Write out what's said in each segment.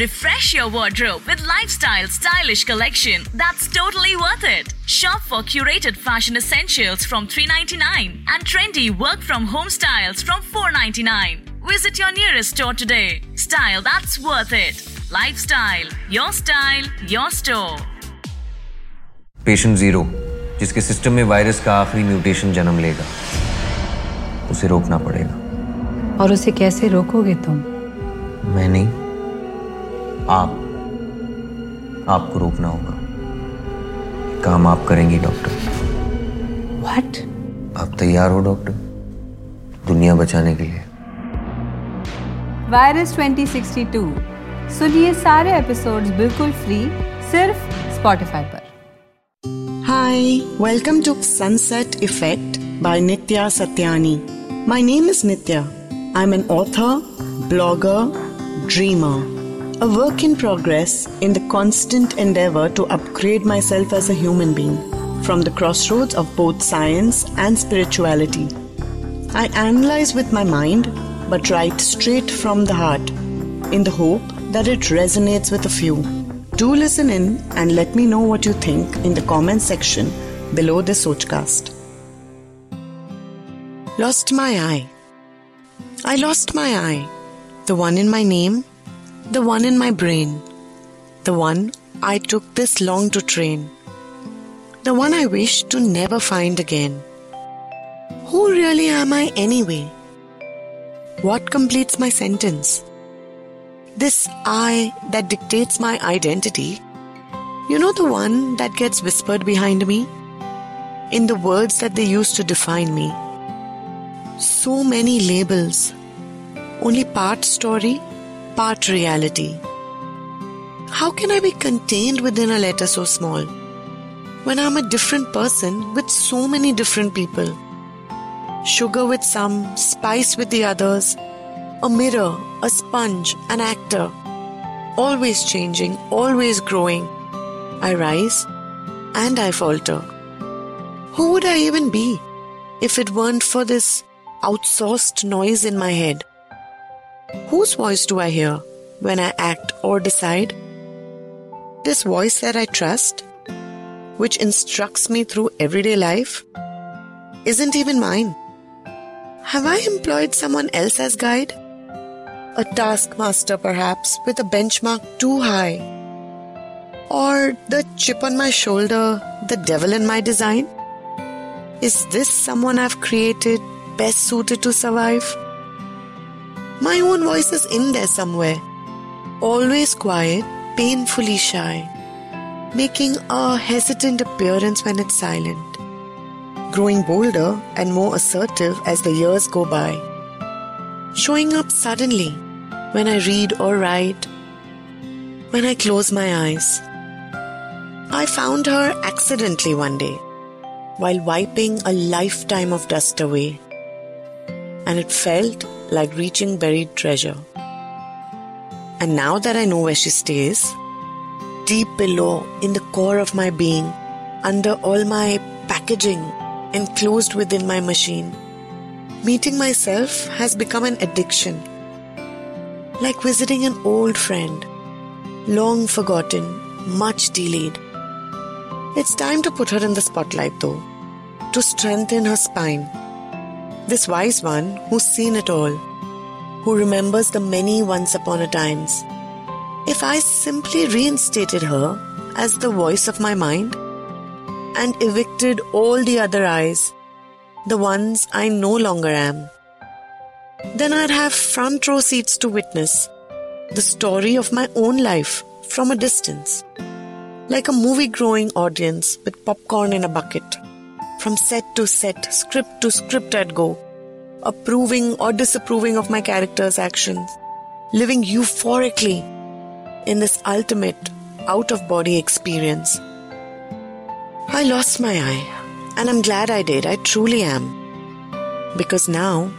Refresh your wardrobe with lifestyle stylish collection that's totally worth it. Shop for curated fashion essentials from 399 and trendy work from home styles from 499. Visit your nearest store today. Style that's worth it. Lifestyle, your style, your store. Patient zero जिसके system में virus का आखिरी mutation जन्म लेगा उसे रोकना पड़ेगा और उसे कैसे रोकोगे तुम मैं नहीं आप आपको रोकना होगा। काम आप करेंगे डॉक्टर। व्हाट आप तैयार हो डॉक्टर दुनिया बचाने के लिए। वायरस 2062 सुनिए सारे एपिसोड्स बिल्कुल फ्री सिर्फ़ स्पॉटिफाई पर। Hi welcome to sunset effect by Nitya Satyani my name is Nitya I am an author blogger dreamer a work in progress in the constant endeavor to upgrade myself as a human being from the crossroads of both science and spirituality. I analyze with my mind but write straight from the heart in the hope that it resonates with a few. Do listen in and let me know what you think in the comment section below this Sochcast. Lost my eye. I lost my I. The one in my name, the one in my brain, the one I took this long to train, the one I wish to never find again. Who really am I anyway? What completes my sentence? This I that dictates my identity. You know the one that gets whispered behind me? In the words that they use to define me. So many labels. Only part story, part reality. How can I be contained within a letter so small? When I'm a different person with so many different people. Sugar with some, spice with the others, a mirror, a sponge, an actor. Always changing, always growing. I rise and I falter. Who would I even be if it weren't for this outsourced noise in my head? Whose voice do I hear when I act or decide? This voice that I trust, which instructs me through everyday life, isn't even mine. Have I employed someone else as guide? A taskmaster, perhaps, with a benchmark too high? Or the chip on my shoulder, the devil in my design? Is this someone I've created best suited to survive? My own voice is in there somewhere, always quiet, painfully shy, making a hesitant appearance when it's silent, growing bolder and more assertive as the years go by, showing up suddenly when I read or write, when I close my eyes. I found her accidentally one day while wiping a lifetime of dust away, and it felt like reaching buried treasure. And now that I know where she stays, deep below in the core of my being, under all my packaging enclosed within my machine, meeting myself has become an addiction. Like visiting an old friend, long forgotten, much delayed. It's time to put her in the spotlight though, to strengthen her spine. This wise one who's seen it all, who remembers the many once upon a times. If I simply reinstated her as the voice of my mind and evicted all the other eyes, the ones I no longer am, then I'd have front row seats to witness the story of my own life from a distance. Like a movie growing audience with popcorn in a bucket. From set to set, script to script I'd go, approving or disapproving of my character's actions, living euphorically in this ultimate out of body experience. I lost my I, and I'm glad I did. I truly am. Because now,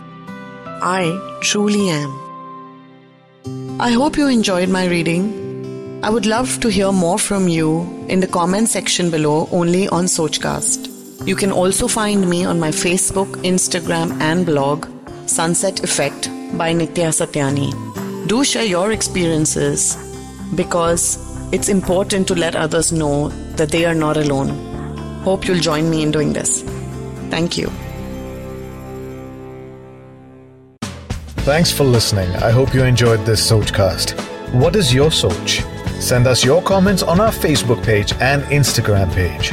I truly am. I hope you enjoyed my reading. I would love to hear more from you in the comment section below only on Sochcast. You can also find me on my Facebook, Instagram, and blog, Sunset Effect by Nitya Satyani. Do share your experiences because it's important to let others know that they are not alone. Hope you'll join me in doing this. Thank you. Thanks for listening. I hope you enjoyed this Sochcast. What is your Soch? Send us your comments on our Facebook page and Instagram page.